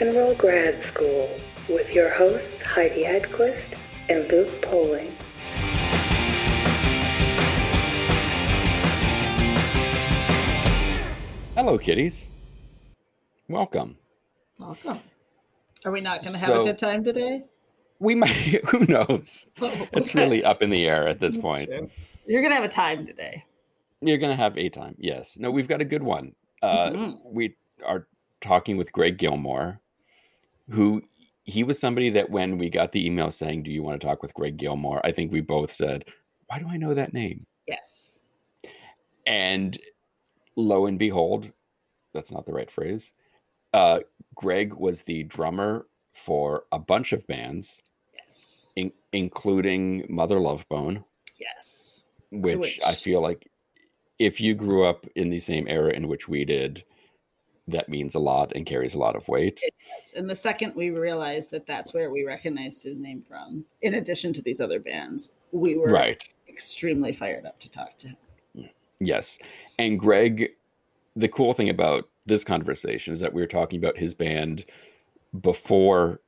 Rock and Roll Grad School with your hosts Heidi Hedquist and Luke Poling. Hello, kitties. Welcome. Welcome. Are we not going to have So- a good time today? We might, who knows? Oh, It's really up in the air at this That's point. true. You're going to have a time today. You're going to have a time. Yes. No, we've got a good one. Uh, Mhm. We are talking with Greg Gilmore, who he was somebody that when we got the email saying, Do you want to talk with Greg Gilmore? I think we both said, Why do I know that name? Yes. And lo and behold, that's not the right phrase. Uh, Greg was the drummer for a bunch of bands, Yes. in- including Mother Love Bone. Yes. which, which- I feel like if you grew up in the same era in which we did, that means a lot and carries a lot of weight. Yes. And the second we realized that that's where we recognized his name from, in addition to these other bands, we were Right. extremely fired up to talk to him. Yes. And Greg, the cool thing about this conversation is that we were talking about his band before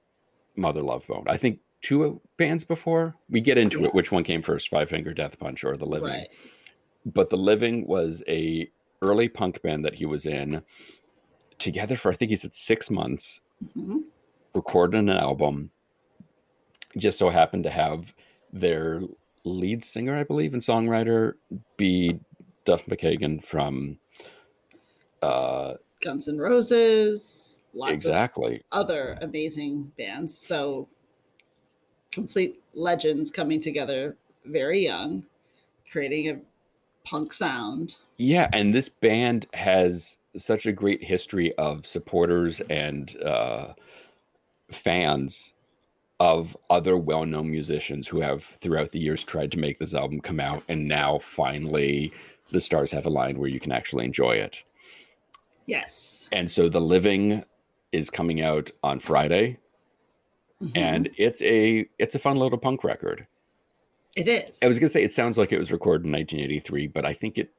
Mother Love Bone. I think two bands before. We get into Yeah. it, which one came first, Five Finger Death Punch or The Living. Right. but the living was a early punk band that he was in together for i think he said six months Mhm. recorded an album just so happened to have their lead singer i believe and songwriter be duff mckagan from uh Guns N' Roses, lots of exactly other amazing bands. So complete legends coming together very young, creating a punk sound. Yeah, and this band has such a great history of supporters and uh, fans of other well-known musicians who have throughout the years tried to make this album come out and now finally the stars have aligned where you can actually enjoy it. Yes. And so The Living is coming out on Friday Mhm. and it's a it's a fun little punk record. it is. I was going to say it sounds like it was recorded in 1983, but I think it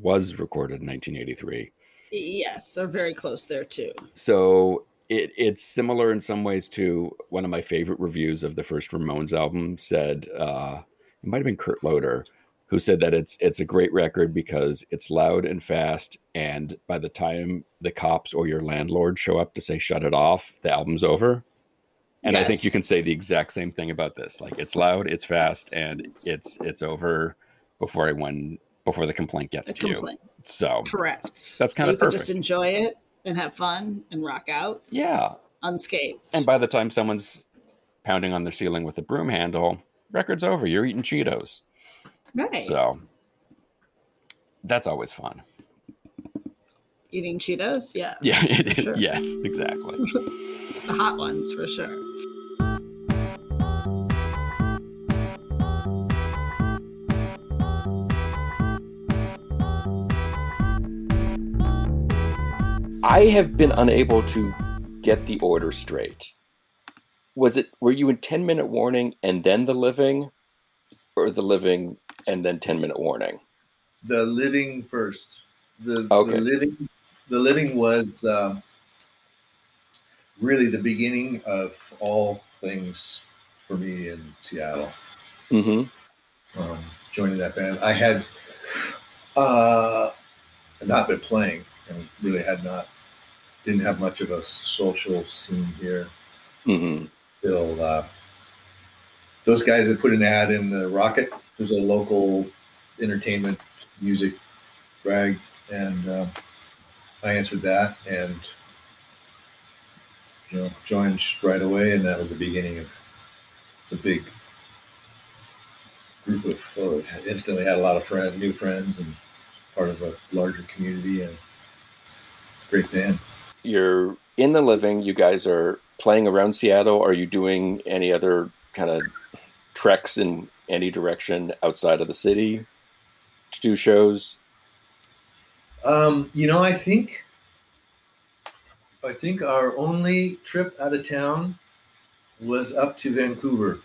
was recorded in 1983. yes, they're very close there too. So it it's similar in some ways to one of my favorite reviews of the first Ramones album. Said uh, it might have been Kurt Loder who said that it's it's a great record because it's loud and fast, and by the time the cops or your landlord show up to say shut it off, the album's over. And I think you can say the exact same thing about this. Like it's loud, it's fast, and it's it's over before anyone before the complaint gets A to you. So Correct. That's kinda you can perfect. just enjoy it and have fun and rock out yeah, unscathed. And by the time someone's pounding on their ceiling with a broom handle, record's over. You're eating Cheetos. right. So that's always fun. Eating Cheetos, yeah. Yeah, it is. Sure. Yes, exactly. The hot ones for sure. I have been unable to get the order straight. Was it were you in 10 minute warning and then the living or the living and then 10 minute warning? the living first. The, Okay. the living, the living was um, really the beginning of all things for me in Seattle. Mhm. Um, joining that band, I had uh, not been playing and really had not didn't have much of a social scene here Mhm. till uh, those guys had put an ad in the Rocket. There's a local entertainment music rag, and uh, I answered that and you know joined right away, and that was the beginning of it's a big group of oh, instantly had a lot of friends, new friends, and part of a larger community and great band. You're in the living, you guys are playing around Seattle. Are you doing any other kind of treks in any direction outside of the city to do shows? Um, you know, I think I think our only trip out of town was up to Vancouver.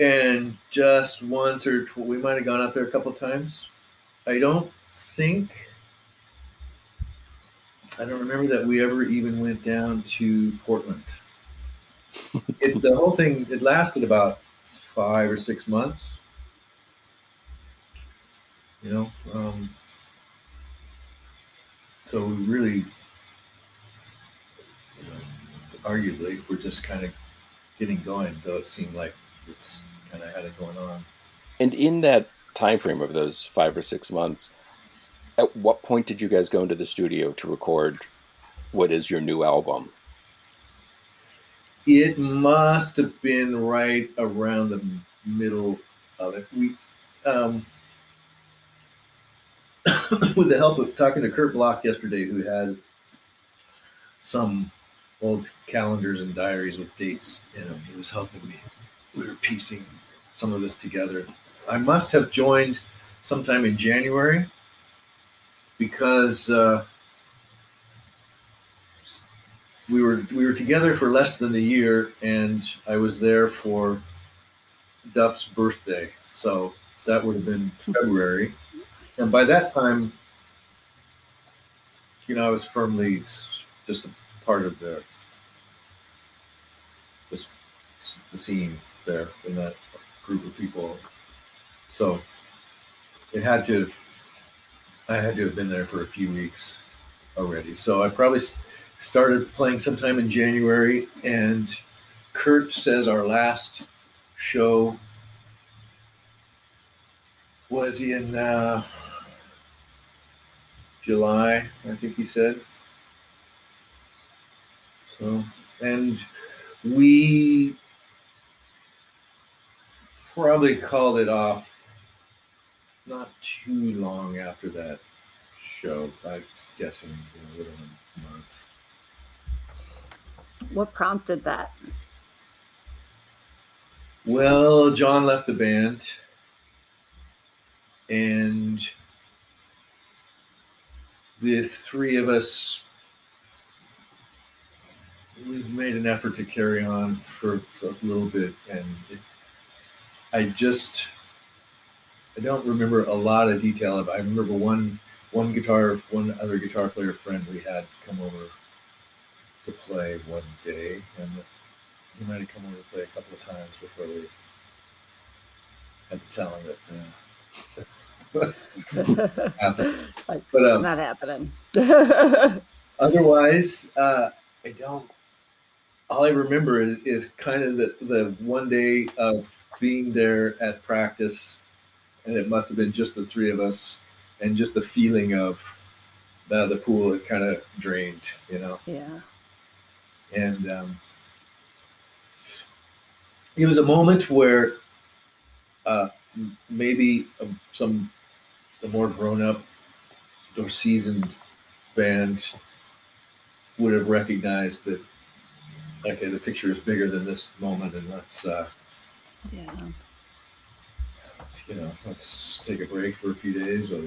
And just once or tw- we might have gone up there a couple times. I don't think I don't remember that we ever even went down to Portland. it, the whole thing it lasted about five or six months. You know, um, so we really, you know, arguably, we're just kind of getting going. Though it seemed like it's kind of had it going on. And in that time frame of those five or six months, at what point did you guys go into the studio to record what is your new album? It must have been right around the middle of it. We, um, with the help of talking to Kurt Bloch yesterday, who had some old calendars and diaries with dates in them, he was helping me. We were piecing some of this together. I must have joined sometime in January because uh, we were we were together for less than a year, and I was there for Duff's birthday, so that would have been February. And by that time, you know, I was firmly just a part of the the, the scene there in that group of people. So it had to I had to have been there for a few weeks already. So I probably started playing sometime in January, and Kurt says our last show was in uh, July, I think he said. So, and we probably called it off not too long after that show. I am guessing you know, within a month. What prompted that? Well, John left the band, and the three of us we made an effort to carry on for, for a little bit, and it, I just I don't remember a lot of detail of. I remember one one guitar, one other guitar player friend we had come over to play one day, and he might have come over to play a couple of times before we had to tell him that. But it's um, not happening. otherwise, uh, I don't. All I remember is, is kind of the, the one day of being there at practice, and it must have been just the three of us, and just the feeling of uh, the pool had kind of drained, you know. yeah. and um, it was a moment where uh, maybe um, some the more grown up or seasoned bands would have recognized that okay the picture is bigger than this moment and let's uh, Yeah. You know let's take a break for a few days or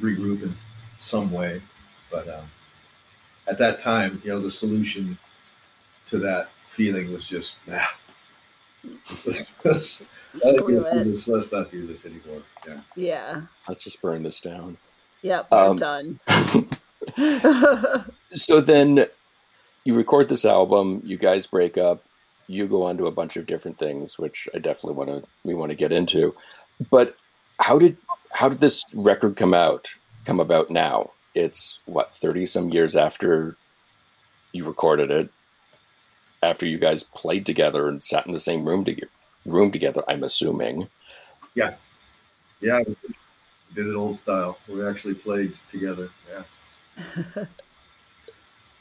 regroup in some way but um, at that time you know the solution to that feeling was just nah, let's, let's, Screw let's, let's not do this anymore yeah Yeah. Let's just burn this down. Yep. We're Um, done. so then you record this album, you guys break up, you go on to a bunch of different things, which I definitely want to we want to get into. But how did how did this record come out come about now? It's what, thirty some years after you recorded it, after you guys played together and sat in the same room to room together, I'm assuming. yeah we did it old style we actually played together yeah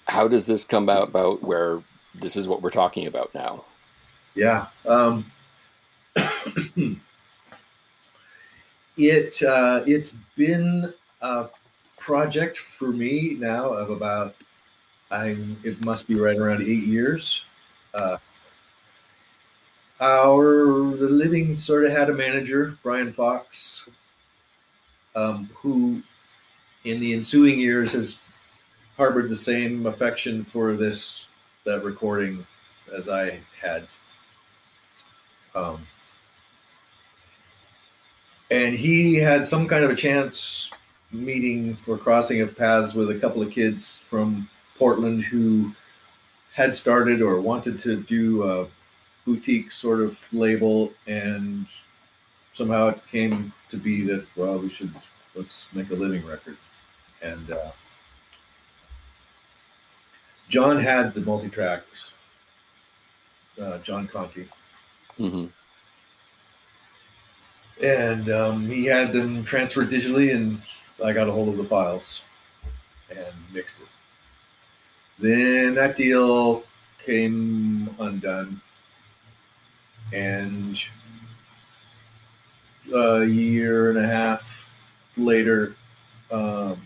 How does this come out about where this is what we're talking about now? Yeah. Um, it uh, it's been a project for me now of about I it must be right around eight years. Uh, our the living sort of had a manager, Brian Fox, um, who in the ensuing years has harbored the same affection for this that recording as I had. Um, and he had some kind of a chance meeting or crossing of paths with a couple of kids from Portland who had started or wanted to do a boutique sort of label, and somehow it came to be that well, we should let's make a living record, and uh, John had the multi tracks. Uh, John Conte, hmm and um, he had them transferred digitally, and I got a hold of the files and mixed it. Then that deal came undone, and a year and a half later, um,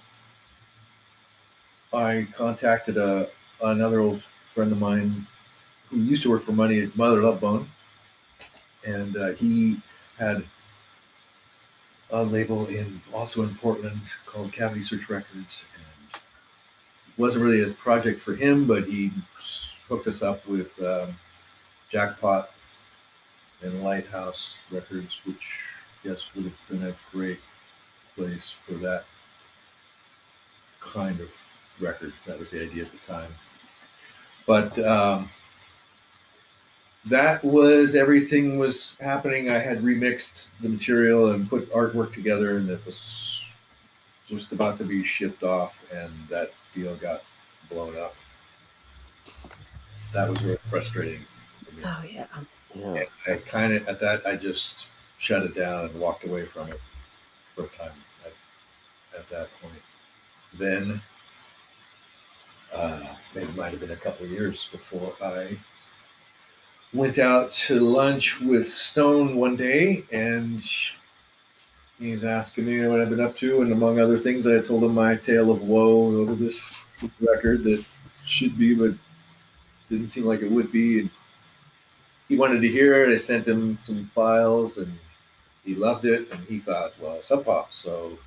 I contacted a another old friend of mine who used to work for Money at Mother Love Bone, and uh, he had a label in also in Portland called Cavity Search Records, and it wasn't really a project for him, but he hooked us up with um, Jackpot and Lighthouse Records, which yes would have been a great place for that kind of record. That was the idea at the time, but. Um, that was everything was happening. I had remixed the material and put artwork together, and it was just about to be shipped off, and that deal got blown up. That was really frustrating for me. Oh yeah. Yeah. And I kind of at that I just shut it down and walked away from it for a time. At, at that point, then maybe it might have been a couple of years before I went out to lunch with Stone one day, and he's asking me what I've been up to, and among other things, I told him my tale of woe over this record that should be, but didn't seem like it would be. And he wanted to hear it. I sent him some files, and he loved it, and he thought, well, Sub Pop. So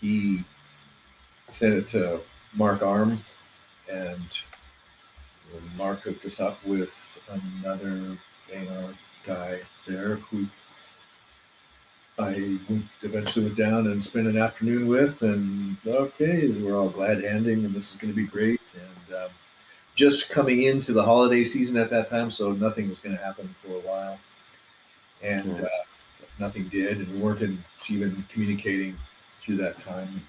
he sent it to Mark Arm, and Mark hooked us up with another A&R guy there who I went, eventually went down and spent an afternoon with, and okay, we're all glad handing, and this is going to be great. And um, just coming into the holiday season at that time, so nothing was going to happen for a while, and Mhm. uh, nothing did, and we weren't in, even communicating through that time.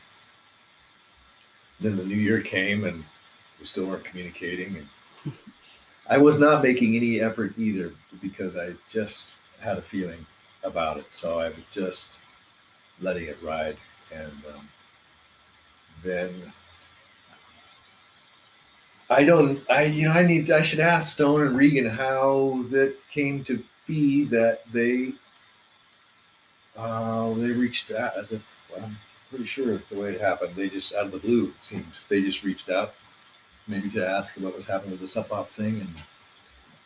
Then the new year came, and we still weren't communicating, and I was not making any effort either because I just had a feeling about it. So I was just letting it ride. And um, then I don't, I, you know, I need, I should ask Stone and Regan how that came to be that they, uh, they reached out. I'm pretty sure the way it happened, they just out of the blue, it seemed, they just reached out maybe to ask what was happening with the sub pop thing, and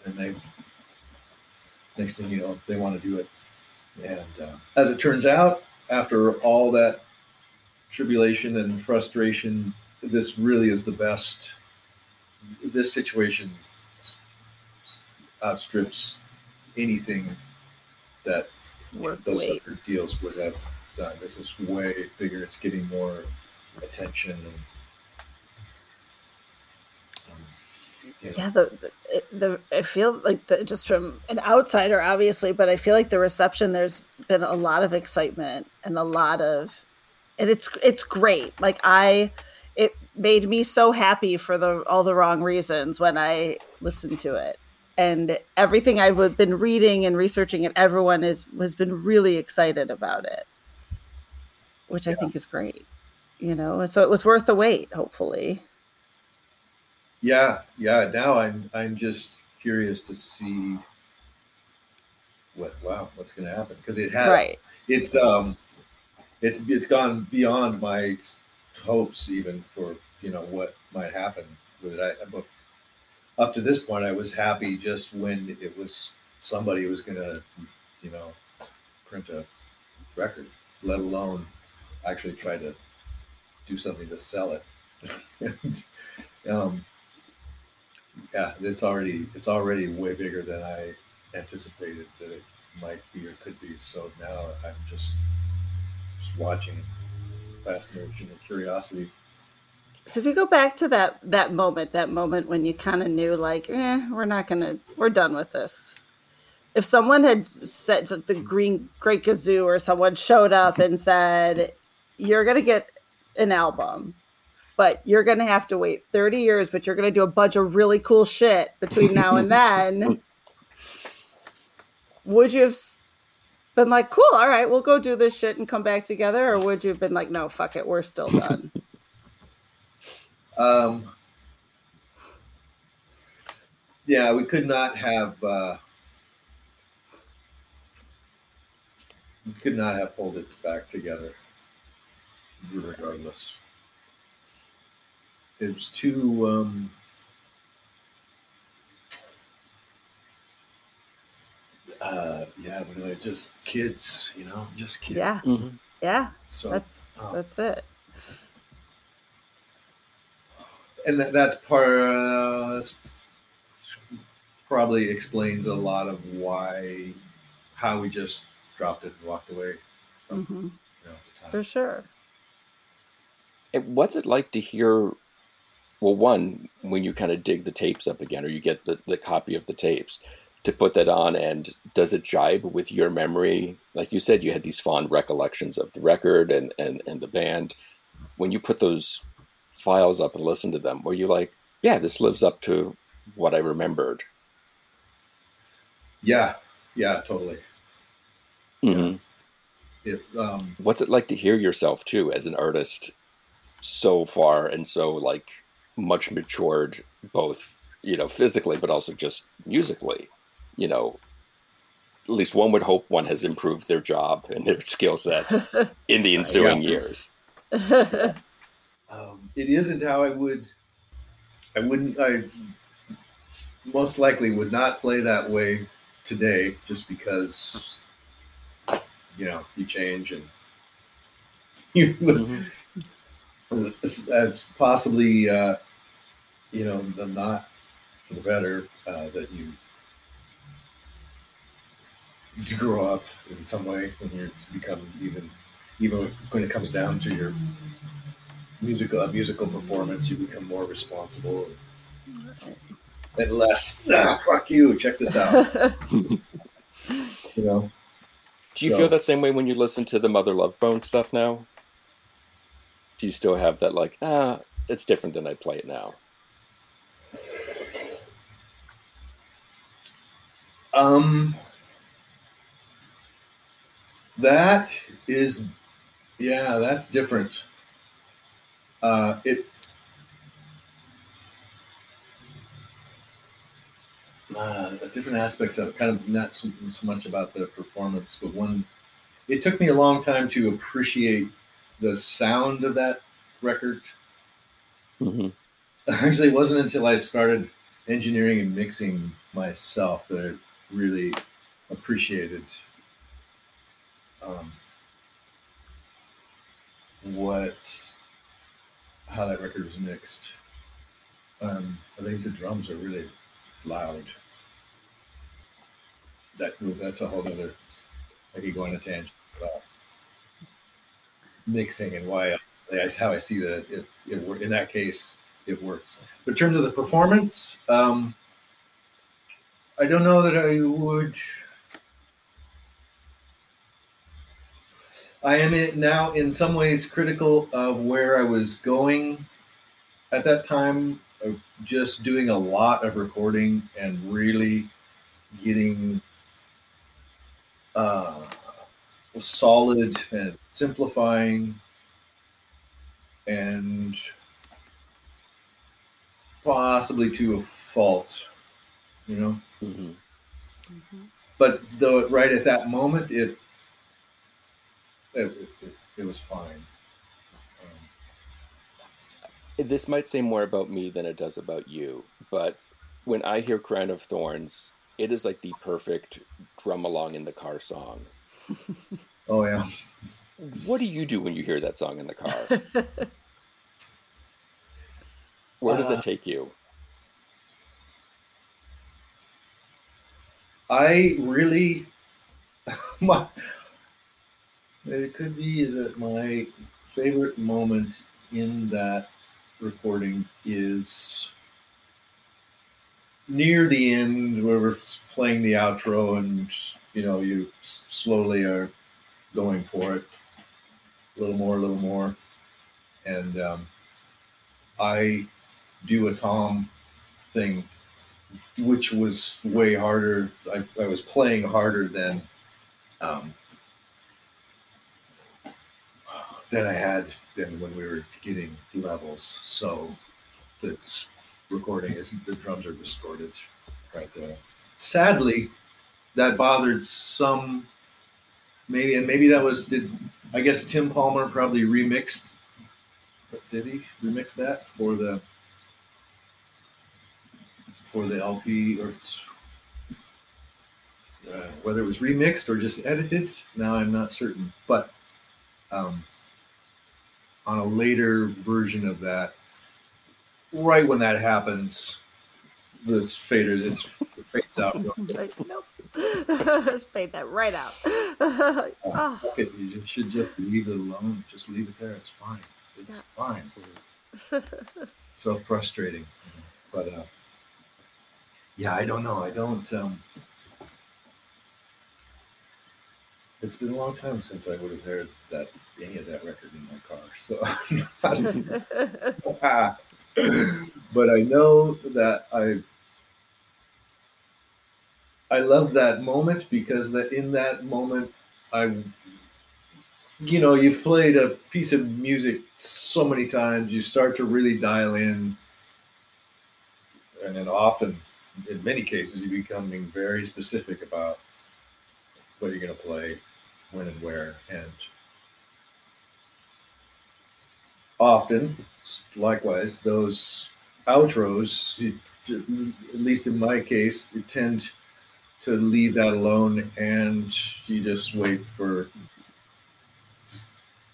and they next thing you know they want to do it. And uh, as it turns out, after all that tribulation and frustration, this really is the best. This situation outstrips anything that those other deals would have done. This is way bigger. It's getting more attention and. Yeah, the the, the I feel like the, just from an outsider, obviously, but I feel like the reception. There's been a lot of excitement and a lot of, and it's it's great. Like I, it made me so happy for the all the wrong reasons when I listened to it, and everything I've been reading and researching, and everyone is has been really excited about it, which I think is great. You know, and so it was worth the wait. Hopefully. Yeah, yeah. Now I'm I'm just curious to see what wow what's going to happen because it has Right. it's um it's it's gone beyond my hopes even for you know what might happen with it. I, but up to this point, I was happy just when it was somebody was going to you know print a record, let alone actually try to do something to sell it. and, um, yeah, it's already it's already way bigger than I anticipated that it might be or could be. So now I'm just just watching fascination and curiosity. So if you go back to that that moment, that moment when you kind of knew, like, eh, we're not gonna, we're done with this. If someone had said that the Green Great Gazoo or someone showed up and said, "You're gonna get an album, but you're gonna have to wait 30 years, but you're gonna do a bunch of really cool shit between now and then," would you have been like, "Cool, all right, we'll go do this shit and come back together," or would you have been like, "No, fuck it, we're still done"? Um, yeah, we could not have. Uh, we could not have pulled it back together, regardless. It was too. Um, uh, yeah, we were just kids, you know, just kids. yeah, Mhm. yeah. So That's um, that's it. and that, that's part uh, probably explains a lot of why how we just dropped it and walked away from hmm you know, at the For sure. And what's it like to hear? Well, one, when you kind of dig the tapes up again, or you get the, the copy of the tapes, to put that on, and does it jibe with your memory? Like you said, you had these fond recollections of the record and, and, and the band. When you put those files up and listen to them, were you like, yeah, this lives up to what I remembered? Yeah, yeah, totally. Mhm. It, um, What's it like to hear yourself too as an artist so far and so like much matured both you know physically but also just musically you know at least one would hope one has improved their job and their skill set in the ensuing yeah. years um, it isn't how I would. I wouldn't. I most likely would not play that way today, just because you know you change and you. Mhm. It's- That's possibly, uh, you know, the not for the better uh, that you you grow up in some way when you become even even when it comes down to your musical uh, musical performance, you become more responsible and less. Ah, fuck you! Check this out. You know. do you So- feel that same way when you listen to the mother love bone stuff now do you still have that like ah it's different than i play it now Um, that is, yeah, that's different. Uh, it. Uh, different aspects of it, kind of not so, so much about the performance, but one. It took me a long time to appreciate the sound of that record. hmm Actually, it wasn't until I started engineering and mixing myself that I really appreciated um, what how that record was mixed. Um, I think the drums are really loud. That that's a whole other. I could go on a tangent about mixing and why that's how I see that it, it in that case it works. But in terms of the performance, um, I don't know that I would. I am now in some ways critical of where I was going at that time, of just doing a lot of recording and really getting uh, solid and simplifying and possibly to a fault, you know. hmm But though right at that moment, it it, it, it was fine. Um, this might say more about me than it does about you, but when I hear Crown of Thorns, it is like the perfect drum along in the car song. Oh yeah, What do you do when you hear that song in the car? Where does Uh, it take you? I really my it could be that my favorite moment in that recording is near the end where we're playing the outro and you know you slowly are going for it. A little more a little more. And um, i do a tom thing which was way harder. I, I was playing harder than um, than i had been when we were getting levels. So that's recording is the drums are distorted right there. Sadly, that bothered some. Maybe and maybe that was did I guess Tim Palmer probably remixed. But did he remix that for the for the LP or uh, whether it was remixed or just edited? Now I'm not certain, but um, on a later version of that, right when that happens, the fader it's it fades out. like, nope. Just fade that right out. Oh, oh, it, you should just leave it alone. Just leave it there. It's fine. It's Yes. fine. So frustrating, but uh, yeah, I don't know. I don't. Um, it's been a long time since I would have heard that any of that record in my car. So, but I know that I I love that moment because that in that moment I you know you've played a piece of music so many times you start to really dial in. And then often in many cases you're becoming very specific about what you're going to play when and where and often likewise those outros, at least in my case you tend to leave that alone and you just wait for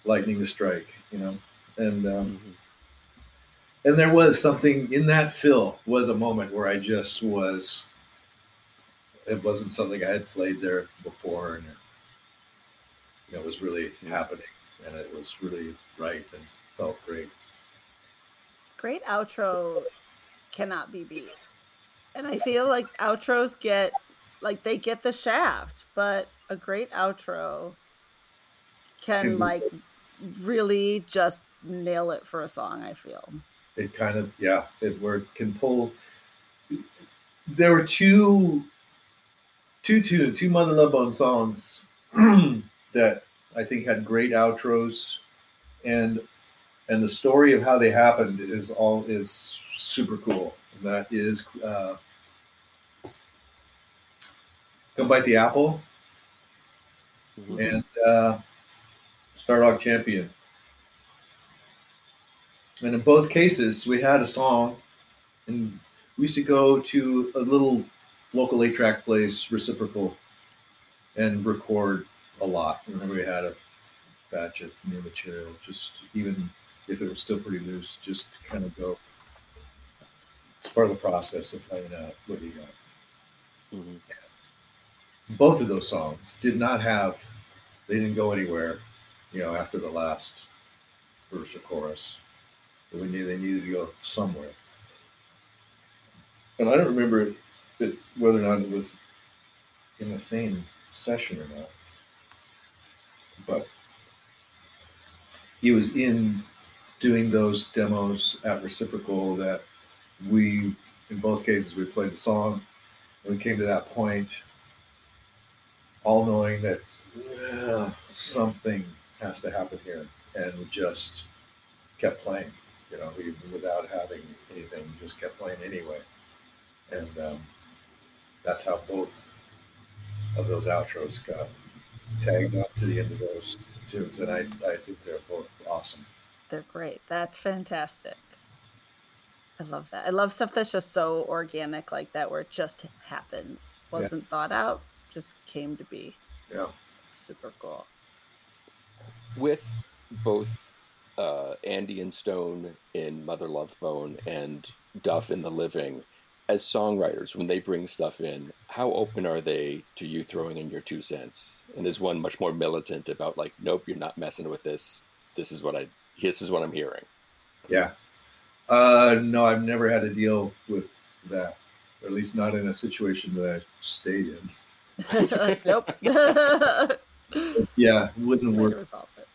lightning to strike you know? And um, and there was something in that fill was a moment where i just was it wasn't something i had played there before and it, you know, it was really happening and it was really right and felt great Great outro cannot be beat. And I feel like outros get like they get the shaft, but a great outro can like really just nail it for a song, I feel. it kind of yeah it where it can pull there were two two two two mother love bone songs that i think had great outros and and the story of how they happened is all is super cool that is uh come bite the apple Mhm. and uh star dog champion and in both cases, we had a song, and we used to go to a little local eight track place, Reciprocal, and record a lot. Whenever we had a batch of new material, just even if it was still pretty loose, just to kind of go. It's part of the process of finding out what you got. Mhm. Both of those songs did not have, they didn't go anywhere, you know, after the last verse or chorus. But we knew they needed to go somewhere. And I don't remember it, it, whether or not it was in the same session or not. But he was in doing those demos at Reciprocal that we, in both cases, we played the song. We came to that point, all knowing that "Ugh, something has to happen here. And we just kept playing you know, even without having anything, just kept playing anyway. And um, that's how both of those outros got tagged up to the end of those tunes. And I, I think they're both awesome. They're great. That's fantastic. I love that. I love stuff that's just so organic like that where it just happens. Wasn't thought out, just came to be. Yeah. Super cool. with both uh, Andy and Stone in Mother Love Bone and Duff in The Living, as songwriters, when they bring stuff in, how open are they to you throwing in your two cents? And is one much more militant about like, nope, you're not messing with this. this is what I this is what I'm hearing. Yeah. Uh, no, I've never had to deal with that, or at least not in a situation that I stayed in. nope. Yeah, wouldn't work. resolve it.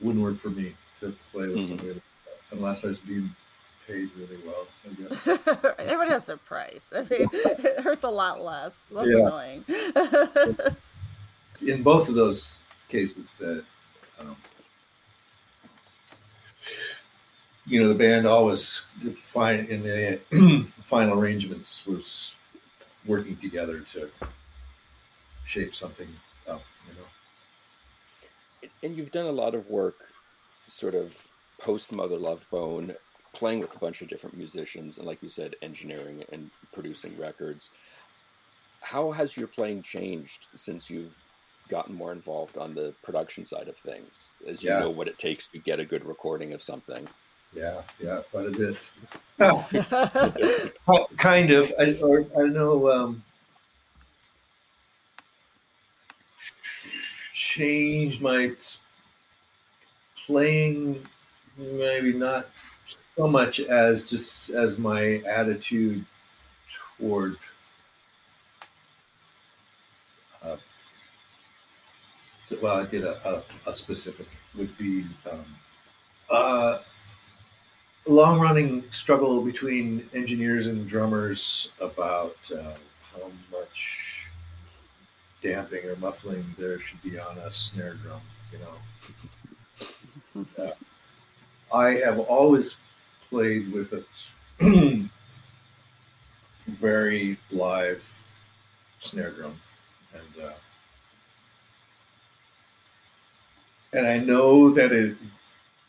Wouldn't work for me to play with Mhm. somebody unless I was being paid really well. I guess. Everyone has their price. I mean, it hurts a lot less. Less Yeah. annoying. in both of those cases that um, you know the band always fine in the final arrangements was working together to shape something up you know And you've done a lot of work, sort of post Mother Love Bone, playing with a bunch of different musicians, and like you said, engineering and producing records. How has your playing changed since you've gotten more involved on the production side of things, as you Yeah. know what it takes to get a good recording of something? yeah yeah quite a bit Well, kind of i or i know um changed my playing maybe not so much as just as my attitude toward uh, so, well i did a, a, a specific would be um, uh, long running struggle between engineers and drummers about uh, how much damping or muffling there should be on a snare drum. You know, Uh, I have always played with a very live snare drum, and uh, and I know that it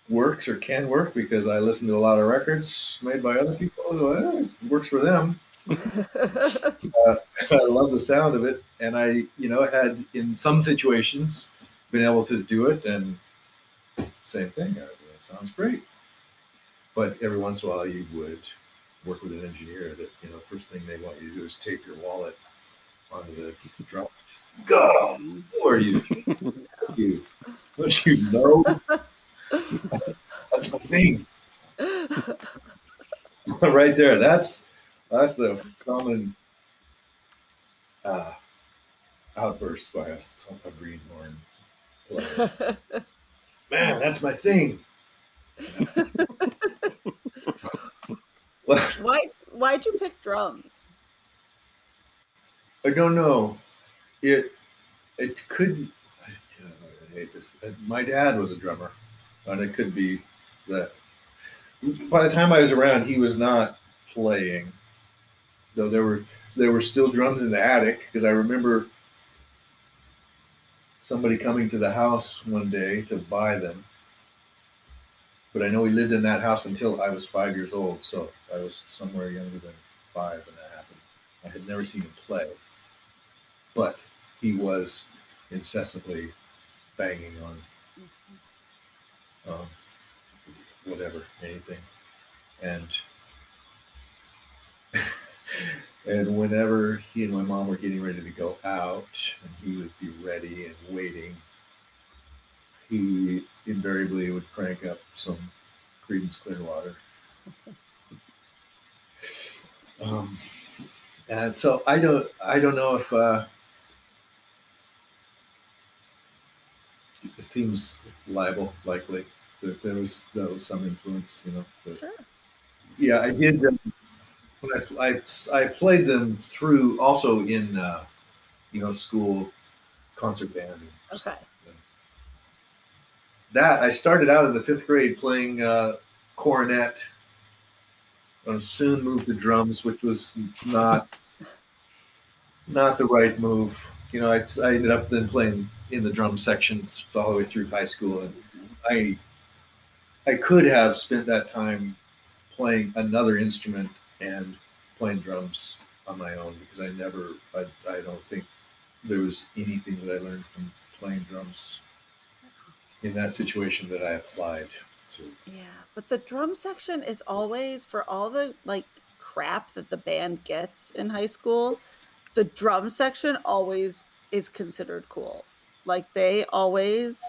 works or can work because I listen to a lot of records made by other people. Well, it works for them. I love the sound of it, and I, you know, had in some situations been able to do it, and same thing. uh, It sounds great, but every once in a while you would work with an engineer that you know first thing they want you to do is tape your wallet onto the drum. Go, who are you? you don't you know? That's my thing. right there. That's that's the common uh, outburst by a, a greenhorn player. Man, that's my thing. Why? Why'd you pick drums? I don't know. It it could. I, hate this. uh, My dad was a drummer, and it could be that. By the time I was around, he was not playing, though there were there were still drums in the attic because I remember somebody coming to the house one day to buy them. But I know he lived in that house until I was five years old, so I was somewhere younger than five when that happened. I had never seen him play but he was incessantly banging on um, whatever, anything, and and whenever he and my mom were getting ready to go out, and he would be ready and waiting, he invariably would crank up some Creedence Clearwater. Um, and so I don't, I don't know if uh, it seems liable, likely that there was there was some influence, you know. But, Sure. Yeah, I did. Um, I, I I played them through also in uh, you know school concert band. and Okay. that I started out in the fifth grade playing uh, cornet. I soon moved to drums, which was not not the right move. You know, I, I ended up then playing in the drum section all the way through high school, and I I could have spent that time playing another instrument and playing drums on my own because I never I, I don't think there was anything that I learned from playing drums in that situation that I applied to. Yeah, but the drum section is always for all the like crap that the band gets in high school. The drum section always is considered cool. Like they always,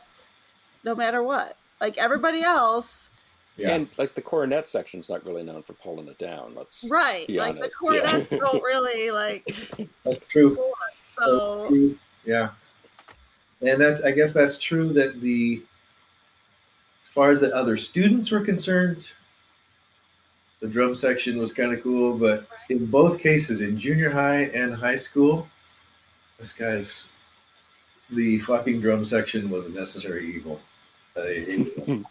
no matter what, Like everybody else, Yeah. And like the cornet section's not really known for pulling it down. Let's right? Be like the honest, cornets yeah. don't really like. That's true. So Yeah. And that's I guess that's true that the as far as the other students were concerned, the drum section was kind of cool, but in both cases, in junior high and high school, this guy's the fucking drum section was a necessary evil. I it.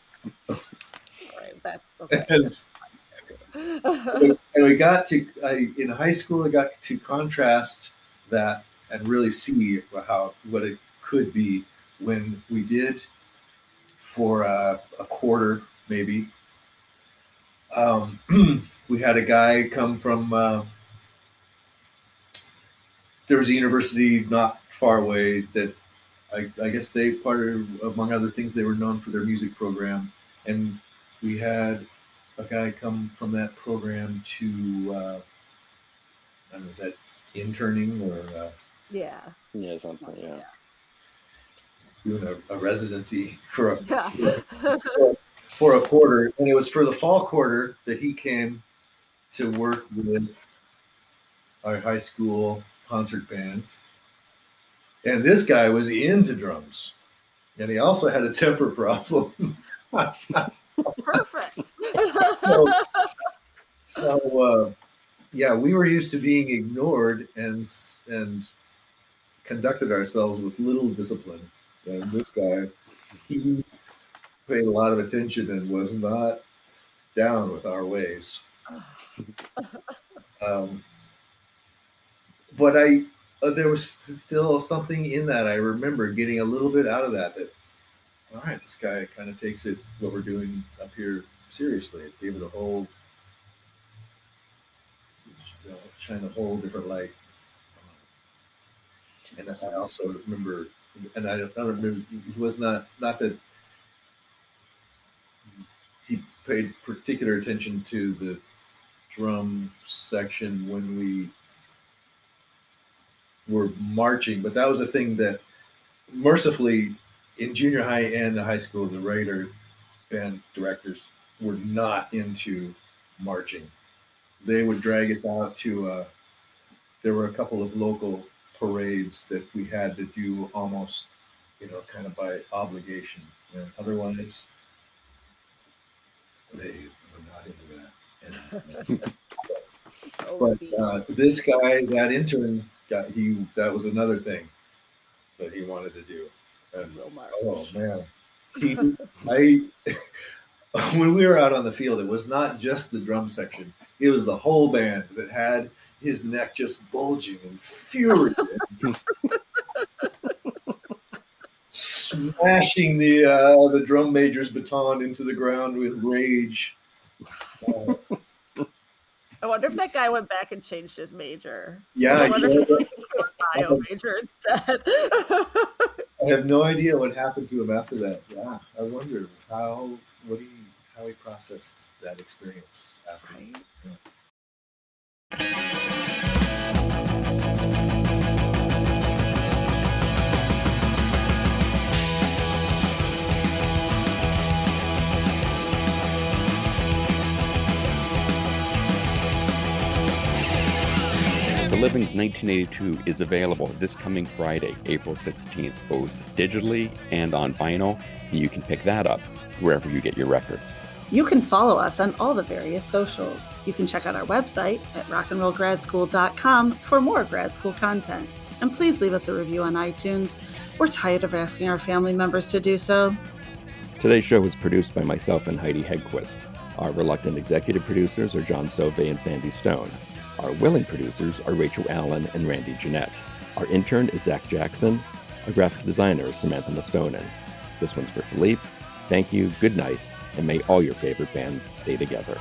right, that, okay. and, and we got to I, in high school i got to contrast that and really see how what it could be when we did for a, a quarter maybe um, we had a guy come from uh, there was a university not far away that I, I guess they part of among other things they were known for their music program and we had a guy come from that program to uh, I don't know, was that interning or uh, yeah, yeah, something. Yeah. doing a, a residency for a yeah. for a quarter, and it was for the fall quarter that he came to work with our high school concert band. And this guy was into drums, and he also had a temper problem. Perfect. so, so uh, yeah, we were used to being ignored and and conducted ourselves with little discipline. And this guy, he paid a lot of attention and was not down with our ways. Um, but I, uh, there was still something in that. I remember getting a little bit out of that. That all right, this guy kind of takes it what we're doing up here seriously. It gave it a whole, you know, shine a whole different light. And I also remember, and I I don't remember, he was not not that he paid particular attention to the drum section when we were marching, but that was a thing that mercifully in junior high and the high school, the regular band directors were not into marching. They would drag us out to, uh, there were a couple of local parades that we had to do almost, you know, kind of by obligation. And otherwise, they were not into that. And, but uh, this guy, that intern, got he. That was another thing that he wanted to do. And oh man, he, I. When we were out on the field, it was not just the drum section; it was the whole band that had his neck just bulging and fury, smashing the uh, the drum major's baton into the ground with rage. Uh, I wonder if that guy went back and changed his major. yeah, I wonder if he was bio major instead. I have no idea what happened to him after that. Yeah, I wonder how what he how he processed that experience after. Right. The Living's 1982 is available this coming Friday, April 16th, both digitally and on vinyl. And you can pick that up wherever you get your records. You can follow us on all the various socials. You can check out our website at rockandrollgradschool.com for more grad school content. And please leave us a review on iTunes. We're tired of asking our family members to do so. Today's show was produced by myself and Heidi Hegquist. Our reluctant executive producers are John Sove and Sandy Stone. Our willing producers are Rachel Allen and Randy Jeanette. Our intern is Zach Jackson. Our graphic designer is Samantha Mastonin. This one's for Philippe. Thank you, good night, and may all your favorite bands stay together.